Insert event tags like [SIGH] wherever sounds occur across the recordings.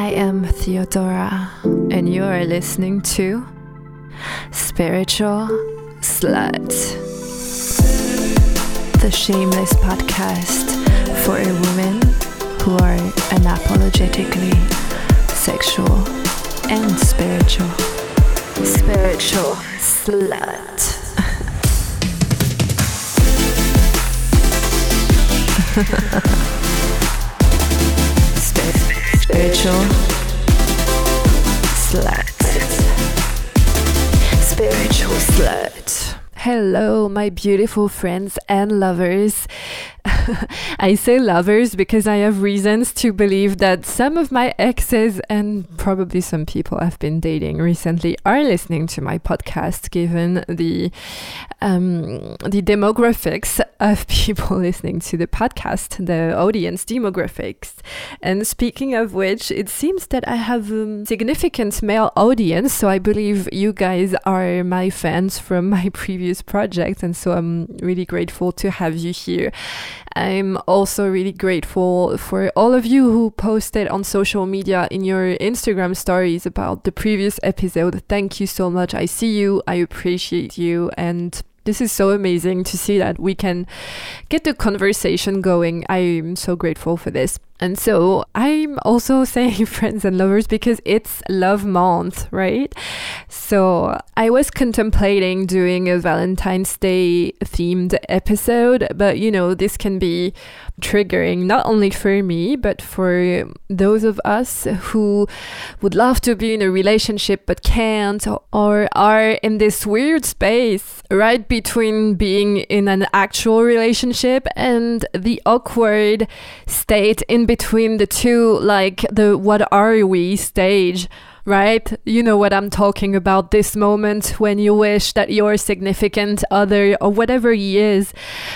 I am Theodora, and you are listening to Spiritual Slut, the shameless podcast for women who are unapologetically sexual and spiritual. Spiritual Slut. [LAUGHS] Spiritual slut. Spiritual slut. Hello, my beautiful friends and lovers. [LAUGHS] I say lovers because I have reasons to believe that some of my exes and probably some people I've been dating recently are listening to my podcast, given the um, the demographics of [LAUGHS] people listening to the podcast, the audience demographics. And speaking of which, it seems that I have a significant male audience, so I believe you guys are my fans from [LAUGHS] my previous project, and so I'm really grateful to have you here. I'm also really grateful for all of you who posted on social media in your Instagram stories about the previous episode. Thank you so much. I see you, I appreciate you, and this is so amazing to see that we can get the conversation going. I'm so grateful for this. And so I'm also [LAUGHS] saying friends and lovers because it's love month, right? So I was contemplating doing a Valentine's Day themed episode, but you know, this can be triggering not only for me, but for those of us who would love to be in a relationship but can't or are in this weird space right between being in an actual relationship and the awkward state in between the two, like the what are we stage right? You know what I'm talking about. This moment when you wish that your significant other or whatever he is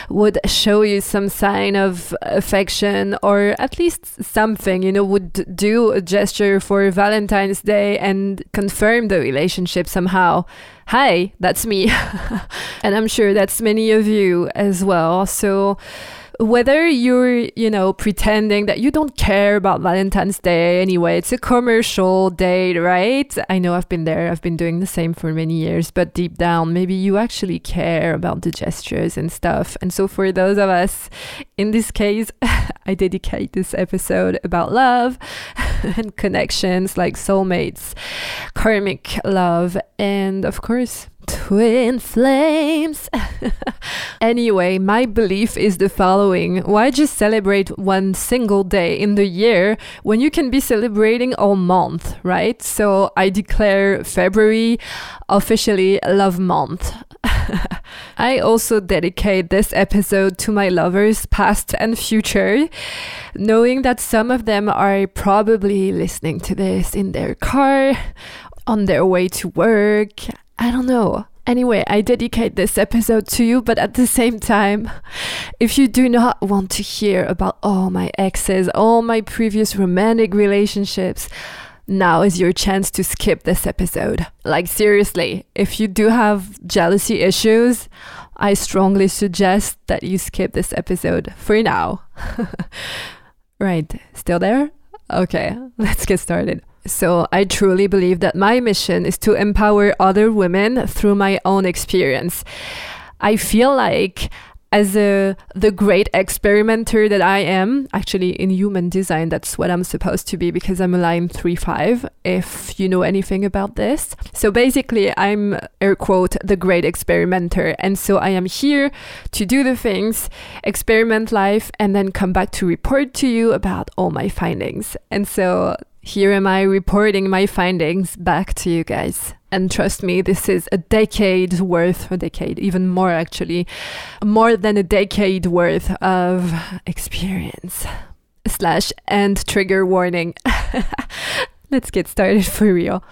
would show you some sign of affection or at least something, you know, would do a gesture for Valentine's Day and confirm the relationship somehow. Hi, that's me. [LAUGHS] and I'm sure that's many of you as well. So, whether you're, you know, pretending that you don't care about Valentine's Day anyway, it's a commercial date, right? I know I've been there, I've been doing the same for many years, but deep down, maybe you actually care about the gestures and stuff. And so, for those of us, in this case, [LAUGHS] I dedicate this episode about love [LAUGHS] and connections like soulmates, karmic love, and of course, Twin flames. [LAUGHS] anyway, my belief is the following why just celebrate one single day in the year when you can be celebrating all month, right? So I declare February officially Love Month. [LAUGHS] I also dedicate this episode to my lovers, past and future, knowing that some of them are probably listening to this in their car, on their way to work, I don't know. Anyway, I dedicate this episode to you, but at the same time, if you do not want to hear about all my exes, all my previous romantic relationships, now is your chance to skip this episode. Like, seriously, if you do have jealousy issues, I strongly suggest that you skip this episode for now. [LAUGHS] right, still there? Okay, [LAUGHS] let's get started. So I truly believe that my mission is to empower other women through my own experience. I feel like as a the great experimenter that I am, actually in human design, that's what I'm supposed to be because I'm a line three five. If you know anything about this, so basically I'm air quote the great experimenter, and so I am here to do the things, experiment life, and then come back to report to you about all my findings. And so here am I reporting my findings back to you guys. And trust me, this is a decade worth, a decade, even more actually, more than a decade worth of experience. Slash and trigger warning. [LAUGHS] Let's get started for real.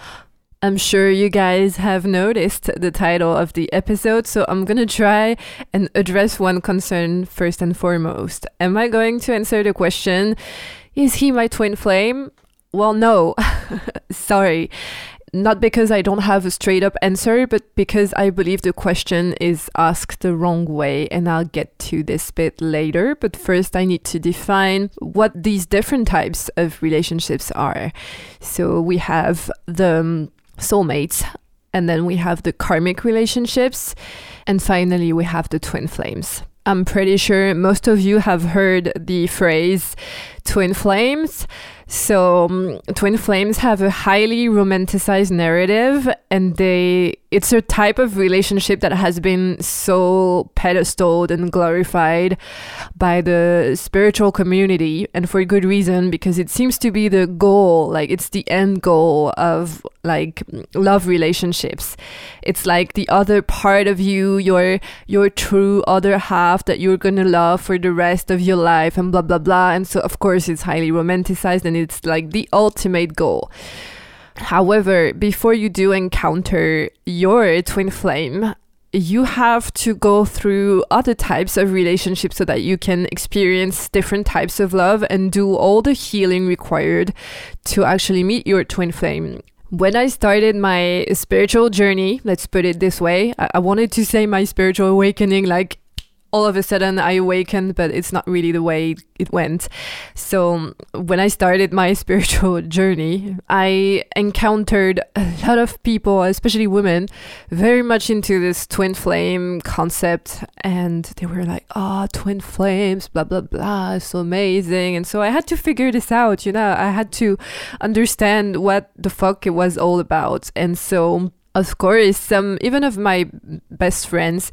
I'm sure you guys have noticed the title of the episode, so I'm gonna try and address one concern first and foremost. Am I going to answer the question, is he my twin flame? Well, no. [LAUGHS] Sorry. not because I don't have a straight up answer, but because I believe the question is asked the wrong way. And I'll get to this bit later. But first, I need to define what these different types of relationships are. So we have the um, soulmates, and then we have the karmic relationships, and finally, we have the twin flames. I'm pretty sure most of you have heard the phrase twin flames. So, um, twin flames have a highly romanticized narrative, and they it's a type of relationship that has been so pedestaled and glorified by the spiritual community, and for good reason because it seems to be the goal, like it's the end goal of like love relationships. It's like the other part of you, your your true other half that you're gonna love for the rest of your life, and blah blah blah. And so, of course, it's highly romanticized and it's like the ultimate goal. However, before you do encounter your twin flame, you have to go through other types of relationships so that you can experience different types of love and do all the healing required to actually meet your twin flame. When I started my spiritual journey, let's put it this way, I, I wanted to say my spiritual awakening like all of a sudden I awakened, but it's not really the way it went. So when I started my [LAUGHS] spiritual journey, I encountered a lot of people, especially women, very much into this twin flame concept. And they were like, oh, twin flames, blah, blah, blah, so amazing. And so I had to figure this out, you know, I had to understand what the fuck it was all about. And so of course, some even of my best friends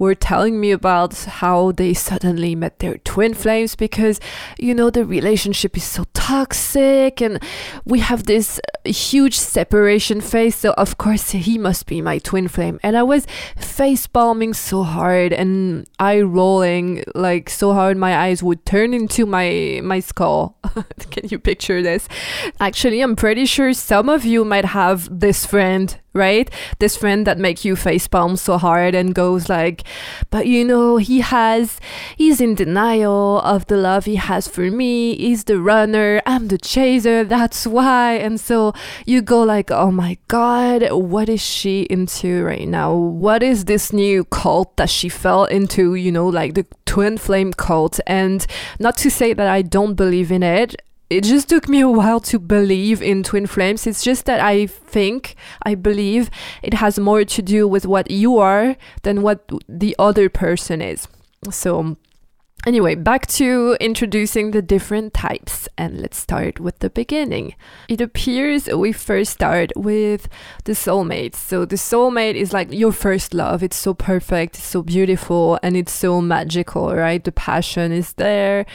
were telling me about how they suddenly met their twin flames because, you know, the relationship is so toxic and we have this uh, huge separation phase. So, of course, he must be my twin flame. And I was face palming so hard and eye rolling like so hard my eyes would turn into my, my skull. [LAUGHS] Can you picture this? Actually, I'm pretty sure some of you might have this friend right? This friend that make you face palm so hard and goes like, but you know, he has, he's in denial of the love he has for me. He's the runner, I'm the chaser, that's why. And so you go like, oh my God, what is she into right now? What is this new cult that she fell into, you know, like the twin flame cult? And not to say that I don't believe in it it just took me a while to believe in twin flames. It's just that I think, I believe it has more to do with what you are than what the other person is. So Anyway, back to introducing the different types, and let's start with the beginning. It appears we first start with the soulmate. So, the soulmate is like your first love. It's so perfect, so beautiful, and it's so magical, right? The passion is there,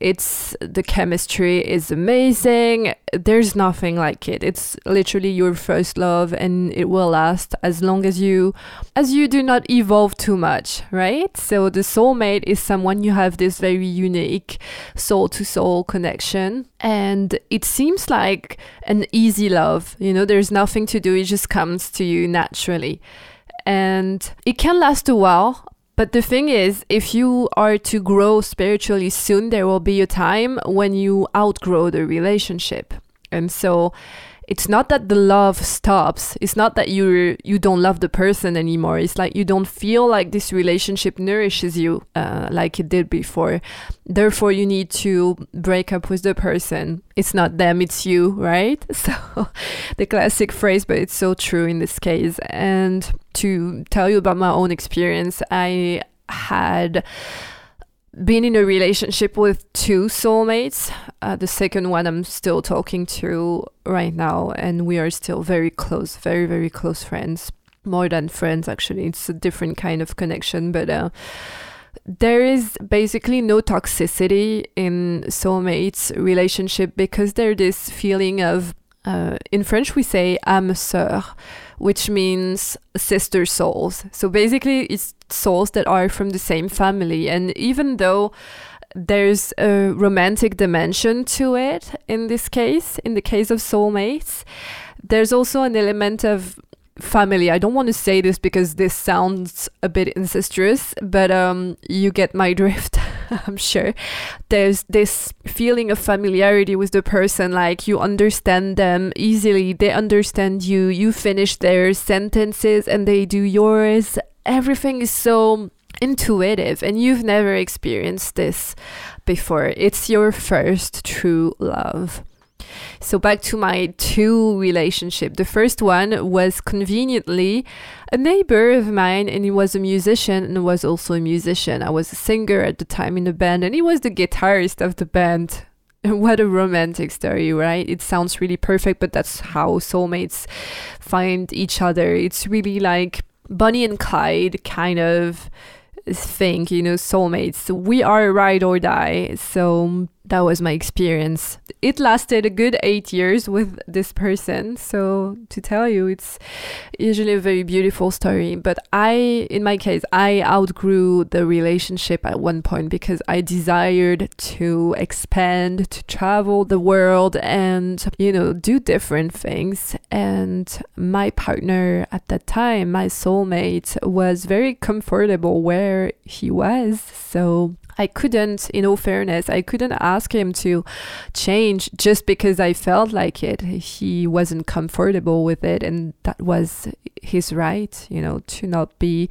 it's the chemistry is amazing. There's nothing like it. It's literally your first love, and it will last as long as you as you do not evolve too much, right? So, the soulmate is someone you have have this very unique soul to soul connection. And it seems like an easy love. You know, there's nothing to do, it just comes to you naturally. And it can last a while. But the thing is, if you are to grow spiritually soon, there will be a time when you outgrow the relationship. And so it's not that the love stops. It's not that you you don't love the person anymore. It's like you don't feel like this relationship nourishes you uh, like it did before. Therefore you need to break up with the person. It's not them it's you right? [LAUGHS] So the classic phrase but it's so true in this case. And to tell you about my own experience i had been in a relationship with two soulmates. Uh, the second one I'm still talking to right now, and we are still very close, very, very close friends. More than friends, actually. It's a different kind of connection, but uh, there is basically no toxicity in soulmates relationship because there's this feeling of, uh, in French, we say âme sœur which means sister souls. So basically, it's souls that are from the same family. And even though there's a romantic dimension to it in this case, in the case of soulmates, there's also an element of family. I don't want to say this because this sounds a bit incestuous, but um, you get my [LAUGHS] drift. [LAUGHS] I'm sure. There's this feeling of familiarity with the person, like you understand them easily, they understand you, you finish their sentences and they do yours. Everything is so intuitive, and you've never experienced this before. It's your first true love. So back to my two relationship. The first one was conveniently a neighbor of mine and he was a musician and was also a musician. I was a singer at the time in the band and he was the guitarist of the band. [LAUGHS] What a romantic story, right? It sounds really perfect, but that's how soulmates find each other. It's really like Bonnie and Clyde kind of thing, you know, soulmates. We are ride or die. So that was my experience. It lasted a good eight years with this person. So to tell you, it's usually a very beautiful story. But I, in my case, I outgrew the relationship at one point because I desired to expand, to travel the world and, you know, do different things. And my partner at that time, my soulmate, was very comfortable where he was. So I couldn't, in all fairness, I couldn't ask him to change just because I felt like it. He wasn't comfortable with it, and that was his right, you know, to not be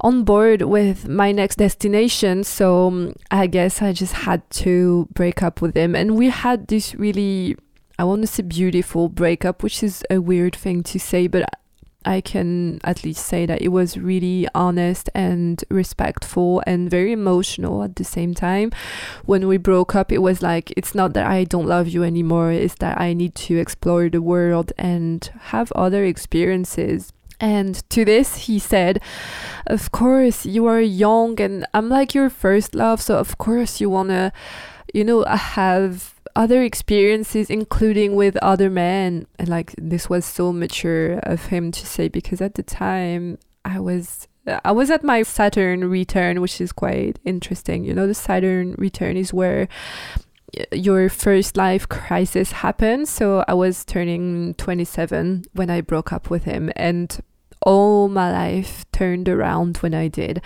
on board with my next destination. So um, I guess I just had to break up with him. And we had this really, I want to say beautiful breakup, which is a weird thing to say, but I can at least say that it was really honest and respectful and very emotional at the same time. When we broke up, it was like, it's not that I don't love you anymore, it's that I need to explore the world and have other experiences. And to this, he said, Of course, you are young and I'm like your first love, so of course you want to, you know, have other experiences, including with other men. And like this was so mature of him to say because at the time I was I was at my Saturn return, which is quite interesting. You know, the Saturn return is where your first life crisis happens. So I was turning 27 when I broke up with him. And all my life turned around when I did.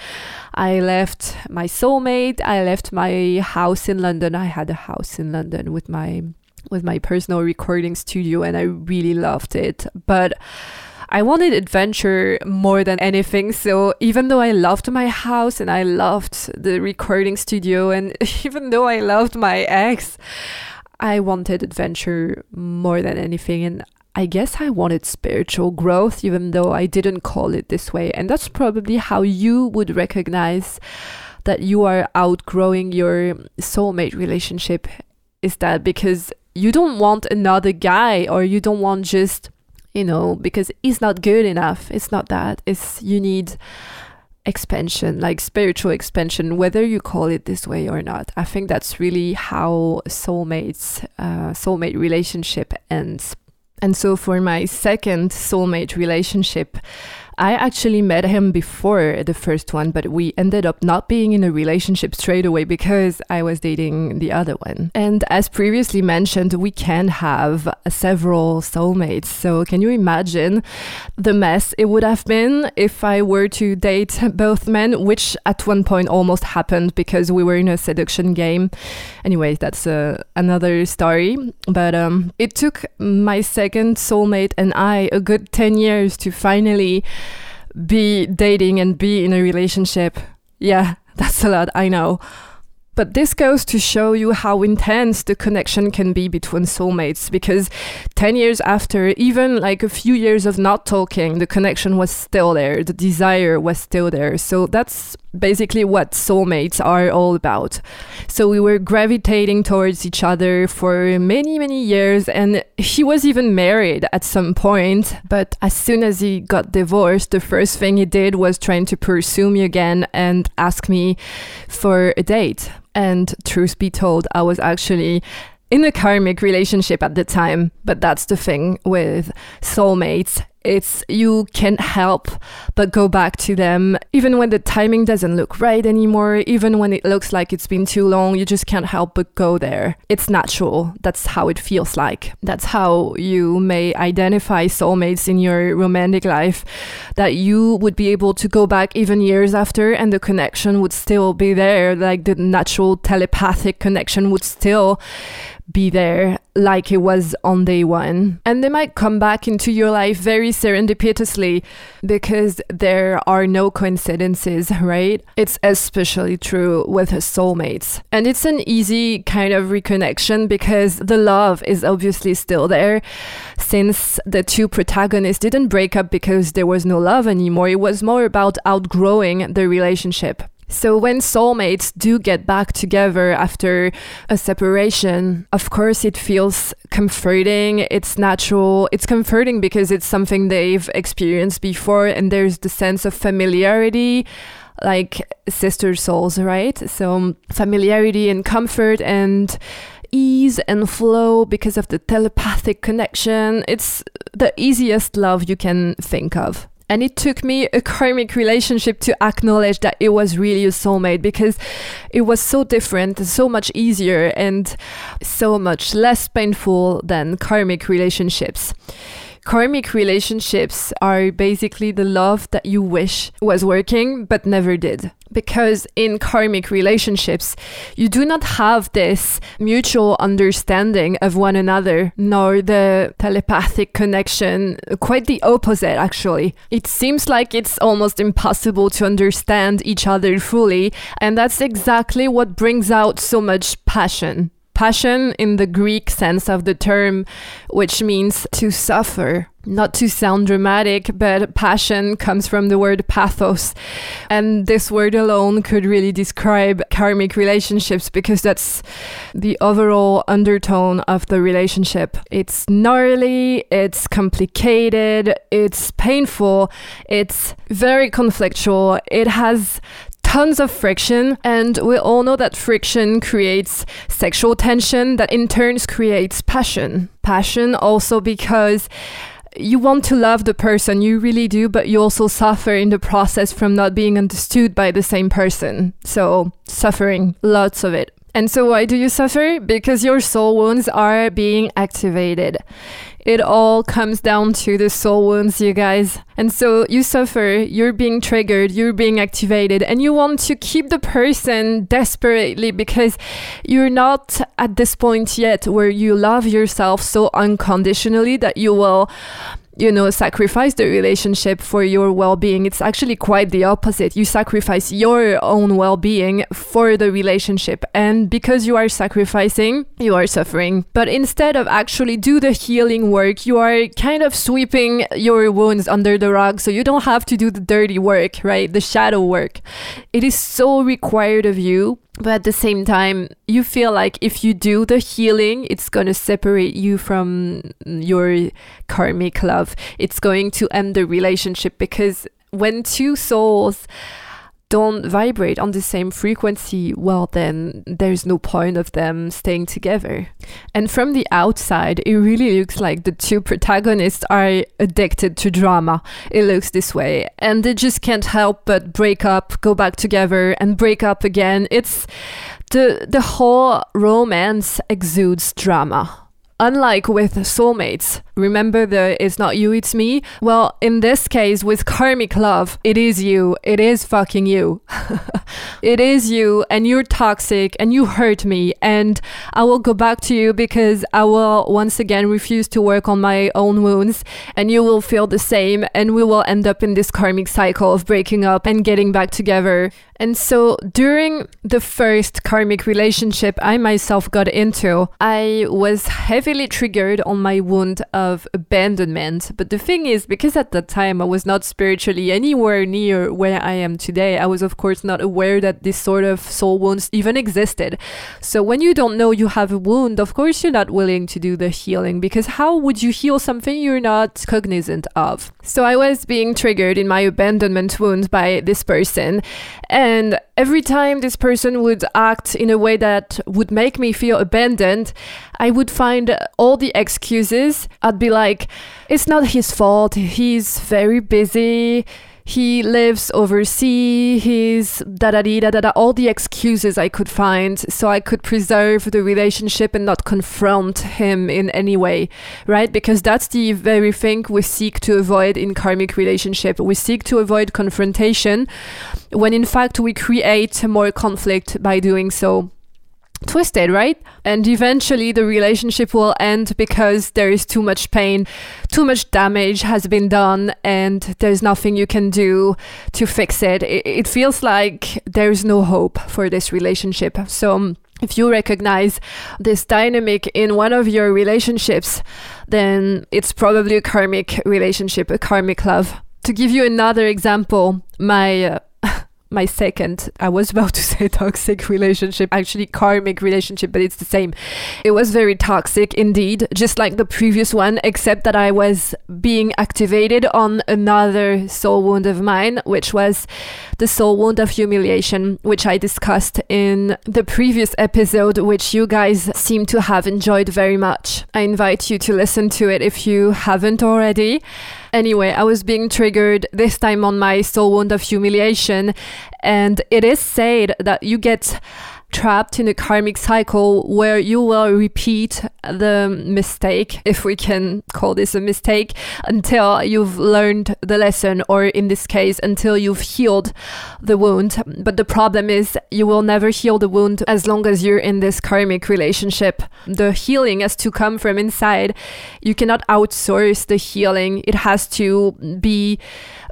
I left my soulmate, I left my house in London. I had a house in London with my with my personal recording studio and I really loved it. But I wanted adventure more than anything. So even though I loved my house and I loved the recording studio and [LAUGHS] even though I loved my ex, I wanted adventure more than anything and I guess I wanted spiritual growth, even though I didn't call it this way. And that's probably how you would recognize that you are outgrowing your soulmate relationship. Is that because you don't want another guy or you don't want just, you know, because he's not good enough. It's not that. It's you need expansion, like spiritual expansion, whether you call it this way or not. I think that's really how soulmates, uh, soulmate relationship ends and so for my second soulmate relationship, I actually met him before the first one, but we ended up not being in a relationship straight away because I was dating the other one. And as previously mentioned, we can have several soulmates. So can you imagine the mess it would have been if I were to date both men, which at one point almost happened because we were in a seduction game. Anyway, that's uh, another story. But um, it took my second soulmate and I a good 10 years to finally be dating and be in a relationship. Yeah, [LAUGHS] that's a lot, I know. But this goes to show you how intense the connection can be between soulmates because 10 years after, even like a few years of not talking, the connection was still there, the desire was still there. So that's basically what soulmates are all about. So we were gravitating towards each other for many, many years, and he was even married at some point. But as soon as he got divorced, the first thing he did was trying to pursue me again and ask me for a date. And truth be told, I was actually in a karmic relationship at the time. But that's the thing with soulmates. It's you can't help but go back to them, even when the timing doesn't look right anymore, even when it looks like it's been too long, you just can't help but go there. It's natural. That's how it feels like. That's how you may identify soulmates in your romantic life, that you would be able to go back even years after and the connection would still be there, like the natural telepathic connection would still be there like it was on day one. And they might come back into your life very serendipitously because there are no coincidences, right? It's especially true with soulmates. And it's an easy kind of reconnection because the love is obviously still there since the two protagonists didn't break up because there was no love anymore. It was more about outgrowing the relationship. So, when soulmates do get back together after a separation, of course, it feels comforting. It's natural. It's comforting because it's something they've experienced before, and there's the sense of familiarity, like sister souls, right? So, familiarity and comfort and ease and flow because of the telepathic connection. It's the easiest love you can think of. And it took me a karmic relationship to acknowledge that it was really a soulmate because it was so different, so much easier, and so much less painful than karmic relationships. Karmic relationships are basically the love that you wish was working but never did. Because in karmic relationships, you do not have this mutual understanding of one another, nor the telepathic connection. Quite the opposite, actually. It seems like it's almost impossible to understand each other fully, and that's exactly what brings out so much passion passion in the Greek sense of the term, which means to suffer. Not to sound dramatic, but passion comes from the word pathos. And this word alone could really describe karmic relationships because that's the overall undertone of the relationship. It's gnarly, it's complicated, it's painful, it's very conflictual, it has tons of friction, and we all know that friction creates sexual tension that in turns creates passion. Passion also because you want to love the person, you really do, but you also suffer in the process from not being understood by the same person. So, suffering, lots of it. And so, why do you suffer? Because your soul wounds are being activated. It all comes down to the soul wounds, you guys. And so you suffer, you're being triggered, you're being activated, and you want to keep the person desperately because you're not at this point yet where you love yourself so unconditionally that you will you know, sacrifice the relationship for your well being. It's actually quite the opposite. You sacrifice your own well being for the relationship. And because you are sacrificing, you are suffering. But instead of actually do the healing work, you are kind of sweeping your wounds under the rug so you don't have to do the dirty work, right? The shadow work. It is so required of you but at the same time you feel like if you do the healing it's going to separate you from your karmic love. It's going to end the relationship because when two souls don't vibrate on the same frequency, well, then there's no point of them staying together. And from the outside, it really looks like the two protagonists are addicted to drama. It looks this way. And they just can't help but break up, go back together, and break up again. It's the, the whole romance exudes drama Unlike with soulmates, remember the it's not you, it's me? Well, in this case, with karmic love, it is you. It is fucking you. [LAUGHS] it is you, and you're toxic, and you hurt me, and I will go back to you because I will once again refuse to work on my own wounds, and you will feel the same, and we will end up in this karmic cycle of breaking up and getting back together. And so during the first karmic relationship I myself got into, I was heavily triggered on my wound of abandonment. But the thing is, because at that time I was not spiritually anywhere near where I am today, I was, of course, not aware that this sort of soul wounds even existed. So when you don't know you have a wound, of course, you're not willing to do the healing because how would you heal something you're not cognizant of? So I was being triggered in my abandonment wound by this person. And every time this person would act in a way that would make me feel abandoned, I would find all the excuses, I'd be like, it's not his fault. He's very busy he lives overseas, he's da da da da da, all the excuses I could find so I could preserve the relationship and not confront him in any way, right? Because that's the very thing we seek to avoid in karmic relationship. We seek to avoid confrontation when in fact we create more conflict by doing so twisted, right? And eventually the relationship will end because there is too much pain, too much damage has been done, and there's nothing you can do to fix it. It, feels like there's no hope for this relationship. So, um, if you recognize this dynamic in one of your relationships, then it's probably a karmic relationship, a karmic love. To give you another example, my uh, my second, I was [LAUGHS] about to say toxic relationship, actually karmic relationship, but it's the same. It was very toxic indeed, just like the previous one, except that I was being activated on another soul wound of mine, which was the soul wound of humiliation, which I discussed in the previous episode, which you guys seem to have enjoyed very much. I invite you to listen to it if you haven't already. Anyway, I was being triggered this time on my soul wound of humiliation, and it is said that you get trapped in a karmic cycle where you will repeat the mistake, if we can call this a mistake, until you've learned the lesson, or in this case, until you've healed the wound. But the problem is, you will never heal the wound as long as you're in this karmic relationship. The healing has to come from inside. You cannot outsource the healing, it has to be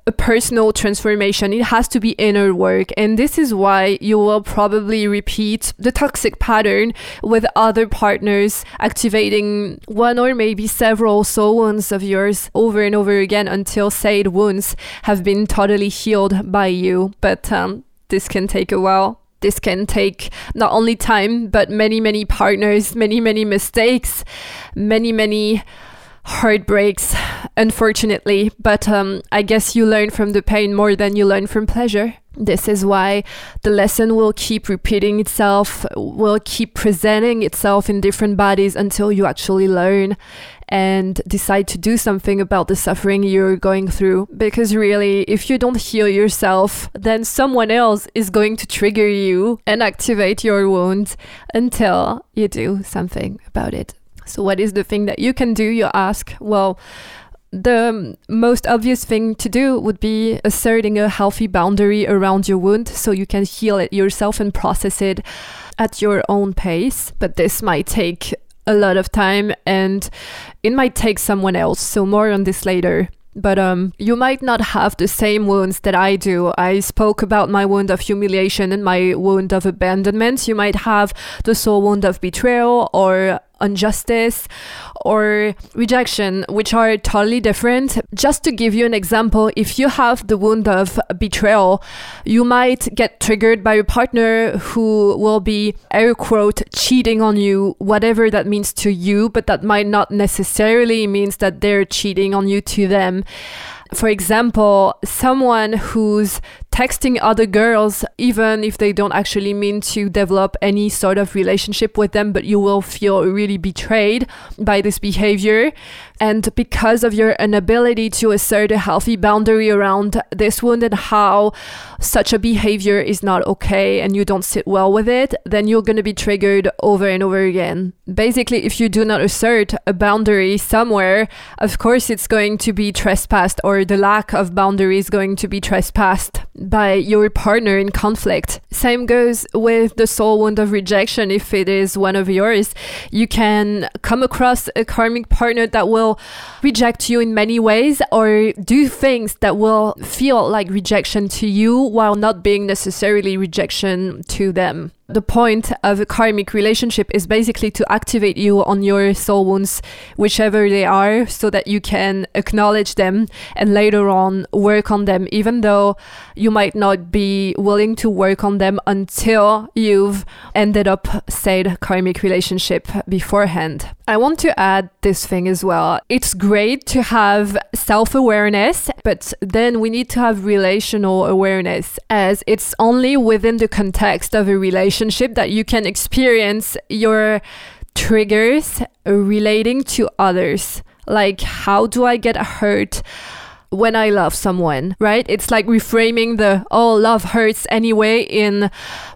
a personal transformation. It has to be inner work. And this is why you will probably repeat the toxic pattern with other partners, activating one or maybe several soul wounds of yours over and over again until said wounds have been totally healed by you. But um, this can take a while this can take not only time but many many partners many many mistakes many many heartbreaks, unfortunately. But um, I guess you learn from the pain more than you learn from pleasure. This is why the lesson will keep repeating itself, will keep presenting itself in different bodies until you actually learn and decide to do something about the suffering you're going through. Because really, if you don't heal yourself, then someone else is going to trigger you and activate your wound until you do something about it. So, what is the thing that you can do? You ask. Well, the most obvious thing to do would be asserting a healthy boundary around your wound so you can heal it yourself and process it at your own pace. But this might take a lot of time and it might take someone else. So, more on this later. But um, you might not have the same wounds that I do. I spoke about my wound of humiliation and my wound of abandonment. You might have the soul wound of betrayal or injustice or rejection, which are totally different. Just to give you an example, if you have the wound of betrayal, you might get triggered by a partner who will be, air quote, cheating on you, whatever that means to you, but that might not necessarily means that they're cheating on you to them for example, someone who's texting other girls, even if they don't actually mean to develop any sort of relationship with them, but you will feel really betrayed by this behavior. And because of your inability to assert a healthy boundary around this wound and how such a behavior is not okay and you don't sit well with it, then you're going to be triggered over and over again. Basically, if you do not assert a boundary somewhere, of course, it's going to be trespassed or the lack of boundary is going to be trespassed by your partner in conflict. Same goes with the soul wound of rejection. If it is one of yours, you can come across a karmic partner that will reject you in many ways or do things that will feel like rejection to you while not being necessarily rejection to them the point of a karmic relationship is basically to activate you on your soul wounds, whichever they are, so that you can acknowledge them and later on work on them, even though you might not be willing to work on them until you've ended up said karmic relationship beforehand. I want to add this thing as well. It's great to have self awareness, but then we need to have relational awareness, as it's only within the context of a relationship relationship that you can experience your triggers relating to others. Like, how do I get hurt? When I love someone, right? It's like reframing the, oh, love hurts anyway, in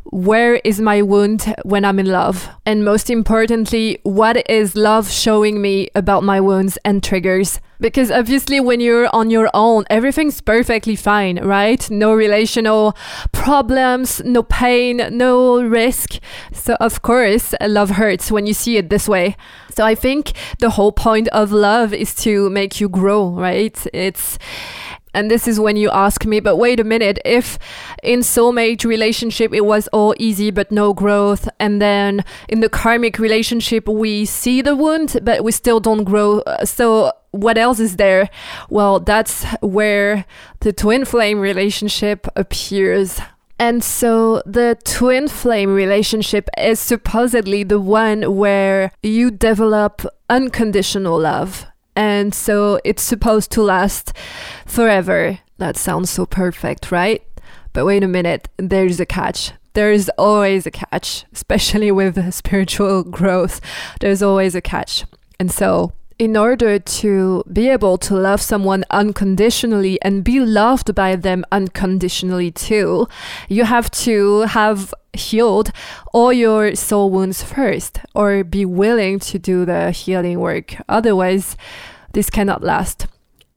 where is my wound when I'm in love? And most importantly, what is love showing me about my wounds and triggers? Because obviously, when you're on your own, everything's perfectly fine, right? No relational problems, no pain, no risk. So, of course, love hurts when you see it this way. So, I think the whole point of love is to make you grow, right? It's and this is when you ask me, but wait a minute, if in soulmate relationship it was all easy but no growth, and then in the karmic relationship we see the wound but we still don't grow, uh, so what else is there? Well, that's where the twin flame relationship appears. And so the twin flame relationship is supposedly the one where you develop unconditional love and so it's supposed to last forever. That sounds so perfect, right? But wait a minute, there's a catch. There's always a catch, especially with [LAUGHS] spiritual growth. There's always a catch. And so, in order to be able to love someone unconditionally and be loved by them unconditionally too, you have to have healed all your soul wounds first or be willing to do the healing work. Otherwise, this cannot last.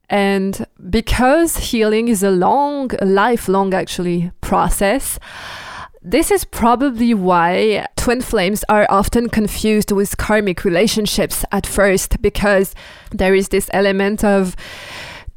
And because healing is a long, lifelong actually process, this is probably why twin flames are often confused with karmic relationships at first, because there is this element of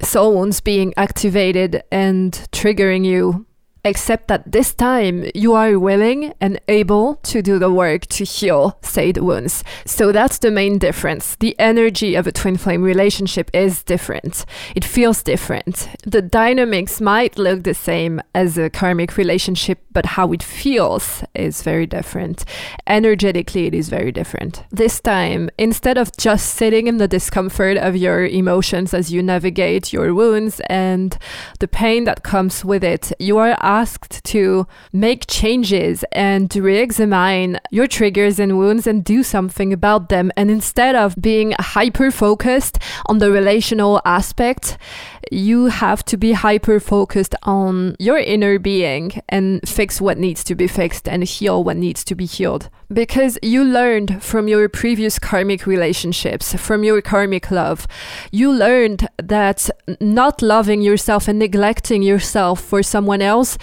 soul wounds being activated and triggering you except that this time you are willing and able to do the work to heal said wounds. So that's the main difference. The energy of a twin flame relationship is different. It feels different. The dynamics might look the same as a karmic relationship, but how it feels is very different. Energetically, it is very different. This time, instead of just sitting in the discomfort of your emotions as you navigate your wounds and the pain that comes with it, you are asked to make changes and to re examine your triggers and wounds and do something about them. And instead of being hyper focused on the relational aspect, you have to be hyper focused on your inner being and fix what needs to be fixed and heal what needs to be healed. Because you learned from your previous karmic relationships, from your karmic love, you learned that not loving yourself and neglecting yourself for someone else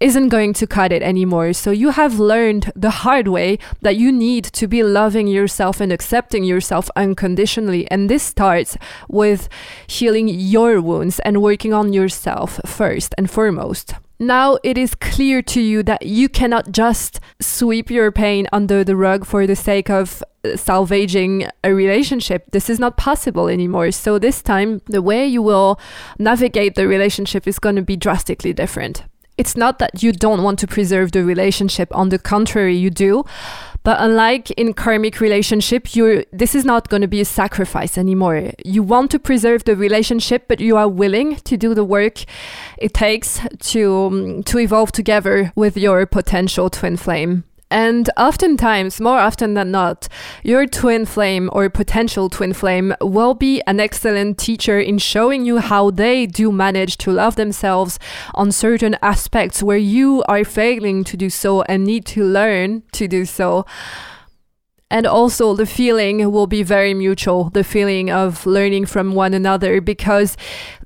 isn't going to cut it anymore. So you have learned the hard way that you need to be loving yourself and accepting yourself unconditionally. And this starts with healing your wounds and working on yourself first and foremost. Now it is clear to you that you cannot just sweep your pain under the rug for the sake of uh, salvaging a relationship. This is not possible anymore. So, this time, the way you will navigate the relationship is going to be drastically different it's not that you don't want to preserve the relationship. On the contrary, you do. But unlike in karmic relationship, you this is not going to be a sacrifice anymore. You want to preserve the relationship, but you are willing to do the work it takes to um, to evolve together with your potential twin flame. And oftentimes, more often than not, your twin flame or potential twin flame will be an excellent teacher in showing you how they do manage to love themselves on certain aspects where you are failing to do so and need to learn to do so. And also, the feeling will be very mutual the feeling of learning from one another because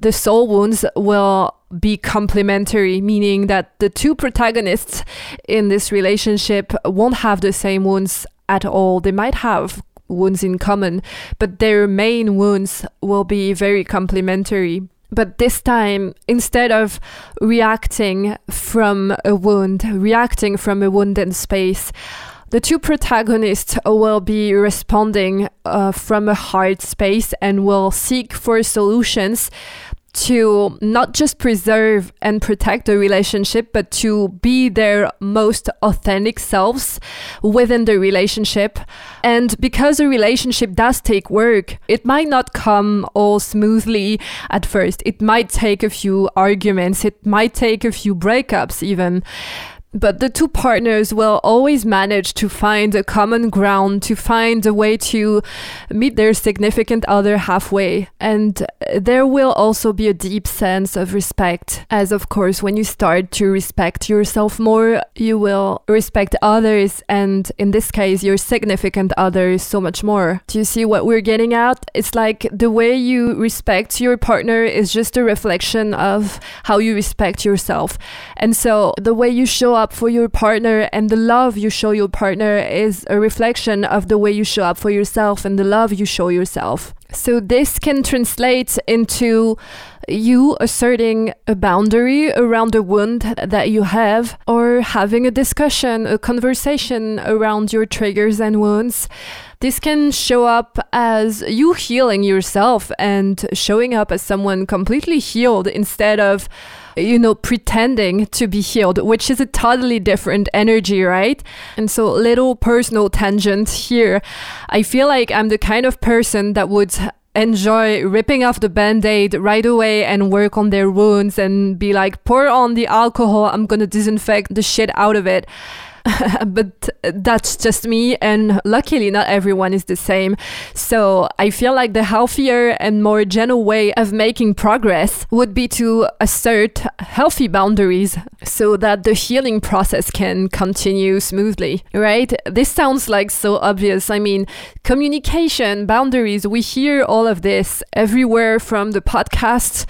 the soul wounds will be complementary, meaning that the two protagonists in this relationship won't have the same wounds at all. They might have wounds in common, but their main wounds will be very complementary. But this time, instead of reacting from a wound, reacting from a wound in space, the two protagonists will be responding uh, from a heart space and will seek for solutions to not just preserve and protect the relationship, but to be their most authentic selves within the relationship. And because a relationship does take work, it might not come all smoothly at first. It might take a few arguments, it might take a few breakups, even. But the two partners will always manage to find a common ground, to find a way to meet their significant other halfway. And there will also be a deep sense of respect, as of course, when you start to respect yourself more, you will respect others, and in this case, your significant other so much more. Do you see what we're getting at? It's like the way you respect your partner is just a reflection of how you respect yourself. And so the way you show up for your partner and the love you show your partner is a reflection of the way you show up for yourself and the love you show yourself. So this can translate into you asserting a boundary around a wound that you have, or having a discussion, a conversation around your triggers and wounds. This can show up as you healing yourself and showing up as someone completely healed instead of you know, pretending to be healed, which is a totally different energy, right? And so, little personal tangent here. I feel like I'm the kind of person that would enjoy ripping off the band-aid right away and work on their wounds and be like pour on the alcohol i'm gonna disinfect the shit out of it [LAUGHS] but that's just me and luckily not everyone is the same. So i feel like the healthier and more gentle way of making progress would be to assert healthy boundaries so that the healing process can continue smoothly right? This sounds like so obvious. I mean communication boundaries we hear all of this everywhere from the podcast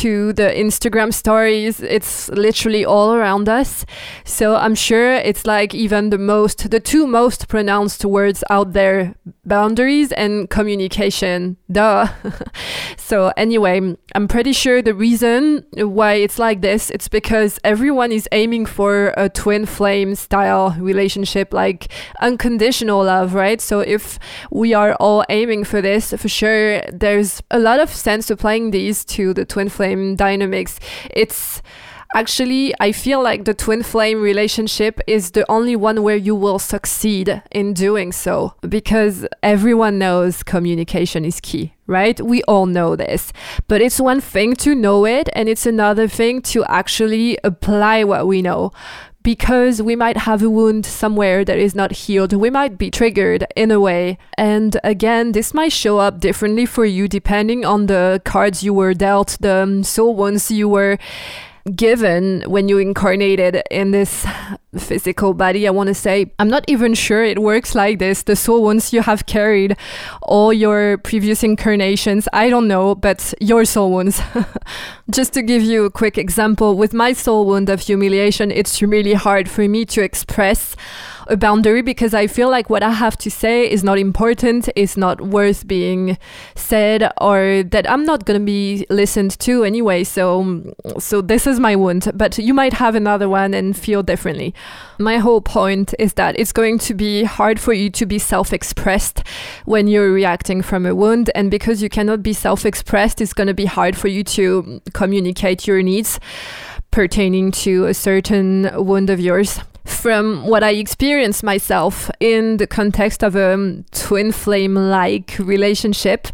to the instagram stories. It's literally all around us. So i'm sure it's like like even the most, the two most pronounced words out there boundaries and communication. Duh. [LAUGHS] so, anyway, I'm pretty sure the reason why it's like this, it's because everyone is aiming for a twin flame style relationship, like unconditional love, right? So, if we are all aiming for this, for sure, there's a lot of sense applying these to the twin flame dynamics. It's Actually, I feel like the twin flame relationship is the only one where you will succeed in doing so because everyone knows communication is key, right? We all know this. But it's one thing to know it, and it's another thing to actually apply what we know because we might have a wound somewhere that is not healed. We might be triggered in a way. And again, this might show up differently for you depending on the cards you were dealt, the um, soul wounds you were given when you incarnated in this physical body. I want to say, I'm not even sure it works like this. The soul wounds you have carried all your previous incarnations, I don't know, but your soul wounds. [LAUGHS] Just to give you a quick example, with my soul wound of humiliation, it's really hard for me to express a boundary because I feel like what I have to say is not important, is not worth being said, or that I'm not gonna be listened to anyway. So, so this is my wound. But you might have another one and feel differently. My whole point is that it's going to be hard for you to be self-expressed when you're reacting from a wound, and because you cannot be self-expressed, it's gonna be hard for you to communicate your needs pertaining to a certain wound of yours from what I experienced myself in the context of a twin flame like relationship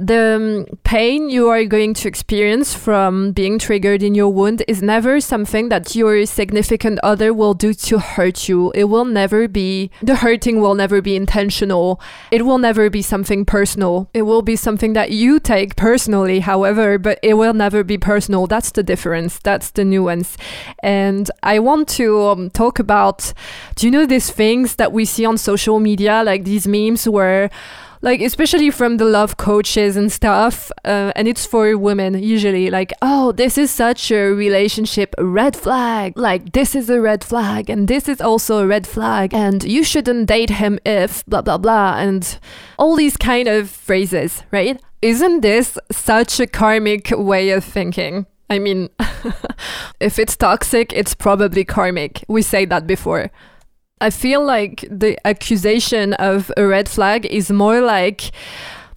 the um, pain you are going to experience from being triggered in your wound is never something that your significant other will do to hurt you. It will never be, the hurting will never be intentional. It will never be something personal. It will be something that you take personally, however, but it will never be personal. That's the difference. That's the nuance. And I want to um, talk about do you know these things that we see on social media, like these memes where like especially from the love coaches and stuff uh, and it's for women usually like oh this is such a relationship red flag like this is a red flag and this is also a red flag and you shouldn't date him if blah blah blah and all these kind of phrases right isn't this such a karmic way of thinking I mean, [LAUGHS] if it's toxic, it's probably karmic. We say that before. I feel like the accusation of a red flag is more like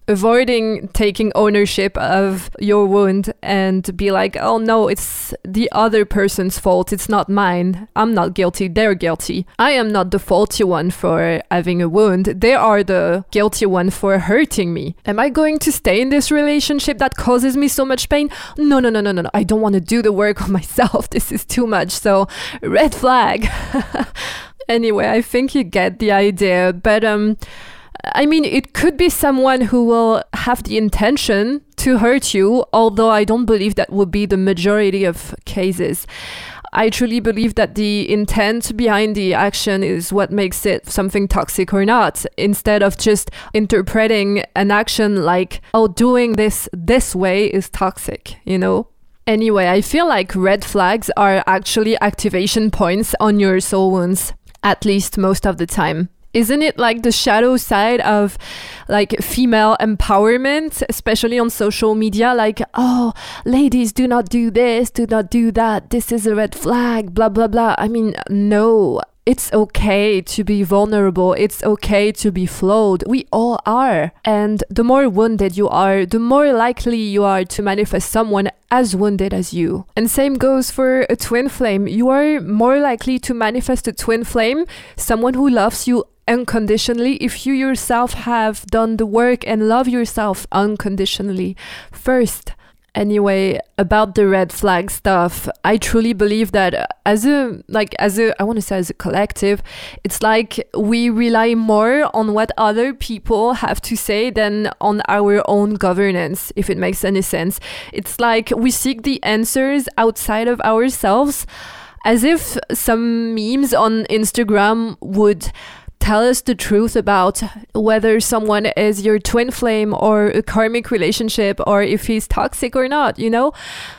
avoiding taking ownership of your wound and be like, oh no, it's the other person's fault. It's not mine. I'm not guilty. They're guilty. I am not the faulty one for having a wound. They are the guilty one for hurting me. Am I going to stay in this relationship that causes me so much pain? No, no, no, no, no, no. I don't want to do the work on [LAUGHS] myself. This is too much. So, red flag. [LAUGHS] anyway, I think you get the idea. But, um, I mean, it could be someone who will have the intention to hurt you, although I don't believe that would be the majority of cases. I truly believe that the intent behind the action is what makes it something toxic or not, instead of just interpreting an action like, oh, doing this this way is toxic, you know? Anyway, I feel like red flags are actually activation points on your soul wounds, at least most of the time isn't it like the shadow side of like female empowerment especially on social media like oh ladies do not do this do not do that this is a red flag blah blah blah i mean no it's okay to be vulnerable. It's okay to be flawed. We all are. And the more wounded you are, the more likely you are to manifest someone as wounded as you. And same goes for a twin flame. You are more likely to manifest a twin flame, someone who loves you unconditionally if you yourself have done the work and love yourself unconditionally. First anyway about the red flag stuff i truly believe that as a like as a i want to say as a collective it's like we rely more on what other people have to say than on our own governance if it makes any sense. It's like we seek the answers outside of ourselves as if some memes on instagram would tell us the truth about whether someone is your twin flame or a karmic relationship or if he's toxic or not, you know?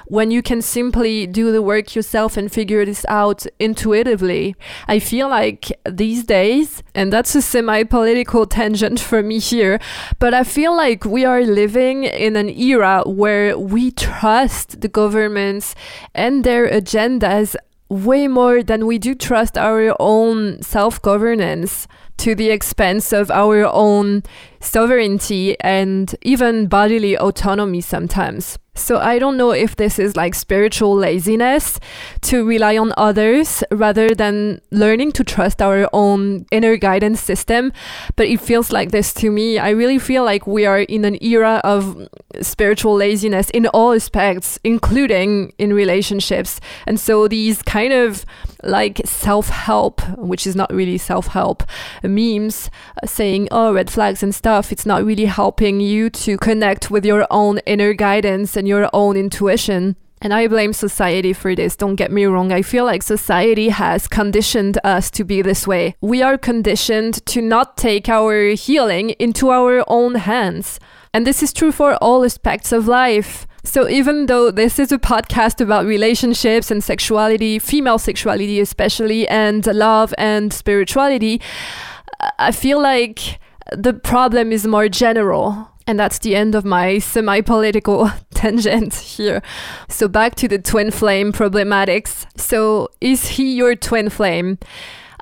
When you can simply do the work yourself and figure this out intuitively. I feel like these days, and that's a semi political [LAUGHS] tangent for me here, but I feel like we are living in an era where we trust the governments and their agendas way more than we do trust our own self governance to the expense of our own sovereignty and even bodily autonomy sometimes. So I don't know if this is like spiritual laziness to rely on others rather than learning to trust our own inner guidance system, but it feels like this to me. I really feel like we are in an era of spiritual laziness in all aspects, including in relationships. And so these kind of like self help, which is not really self help, memes uh, saying, oh, red flags and stuff, it's not really helping you to connect with your own inner guidance and your own intuition. And I blame society for this. Don't get me wrong. I feel like society has conditioned us to be this way. We are conditioned to not take our healing into our own hands. And this is true for all aspects of life. So, even though this is a podcast about relationships and sexuality, female sexuality especially, and love and spirituality, I feel like the problem is more general. And that's the end of my semi political [LAUGHS] tangent here. So, back to the twin flame problematics. So, is he your twin flame?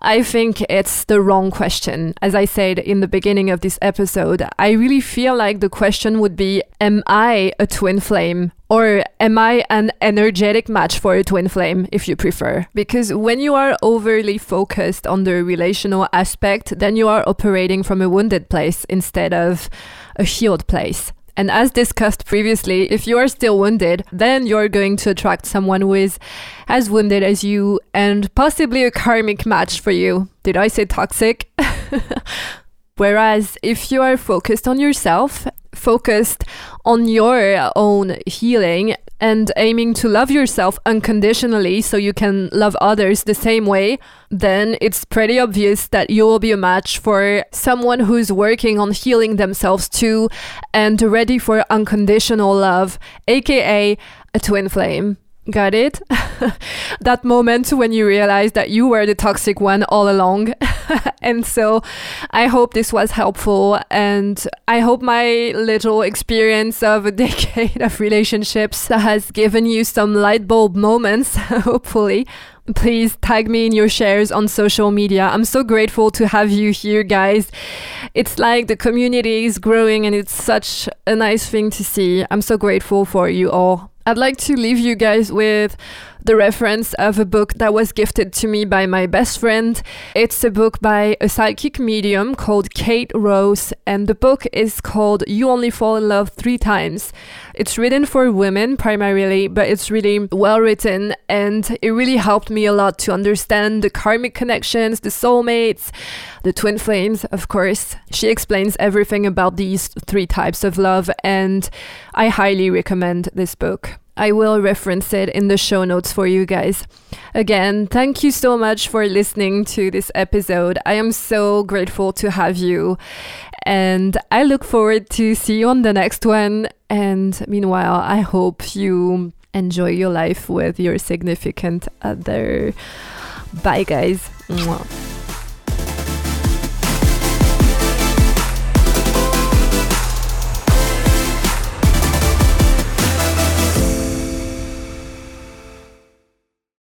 I think it's the wrong question. As I said in the beginning of this episode, I really feel like the question would be Am I a twin flame? Or am I an energetic match for a twin flame, if you prefer? Because when you are overly focused on the relational aspect, then you are operating from a wounded place instead of a healed place. And as discussed previously, if you are still wounded, then you're going to attract someone who is as wounded as you and possibly a karmic match for you. Did I say toxic? [LAUGHS] Whereas if you are focused on yourself, focused on your own healing, and aiming to love yourself unconditionally so you can love others the same way, then it's pretty obvious that you will be a match for someone who's working on healing themselves too and ready for unconditional love, aka a twin flame. Got it? [LAUGHS] that moment when you realize that you were the toxic one all along. [LAUGHS] and so I hope this was helpful. And I hope my little experience of a [LAUGHS] decade of relationships has given you some light bulb moments, hopefully. Please tag me in your shares on social media. I'm so grateful to have you here, guys. It's like the community is growing and it's such a nice thing to see. I'm so grateful for you all. I'd like to leave you guys with the reference of a book that was gifted to me by my best friend. It's a book by a psychic medium called Kate Rose, and the book is called You Only Fall in Love Three Times. It's written for women primarily, but it's really well written, and it really helped me a lot to understand the karmic connections, the soulmates, the twin flames, of course. She explains everything about these three types of love, and I highly recommend this book. I will reference it in the show notes for you guys. Again, thank you so much for listening to this episode. I am so grateful to have you. And I look forward to see you on the next one. And meanwhile, I hope you enjoy your life with your significant other. Bye, guys. Mwah.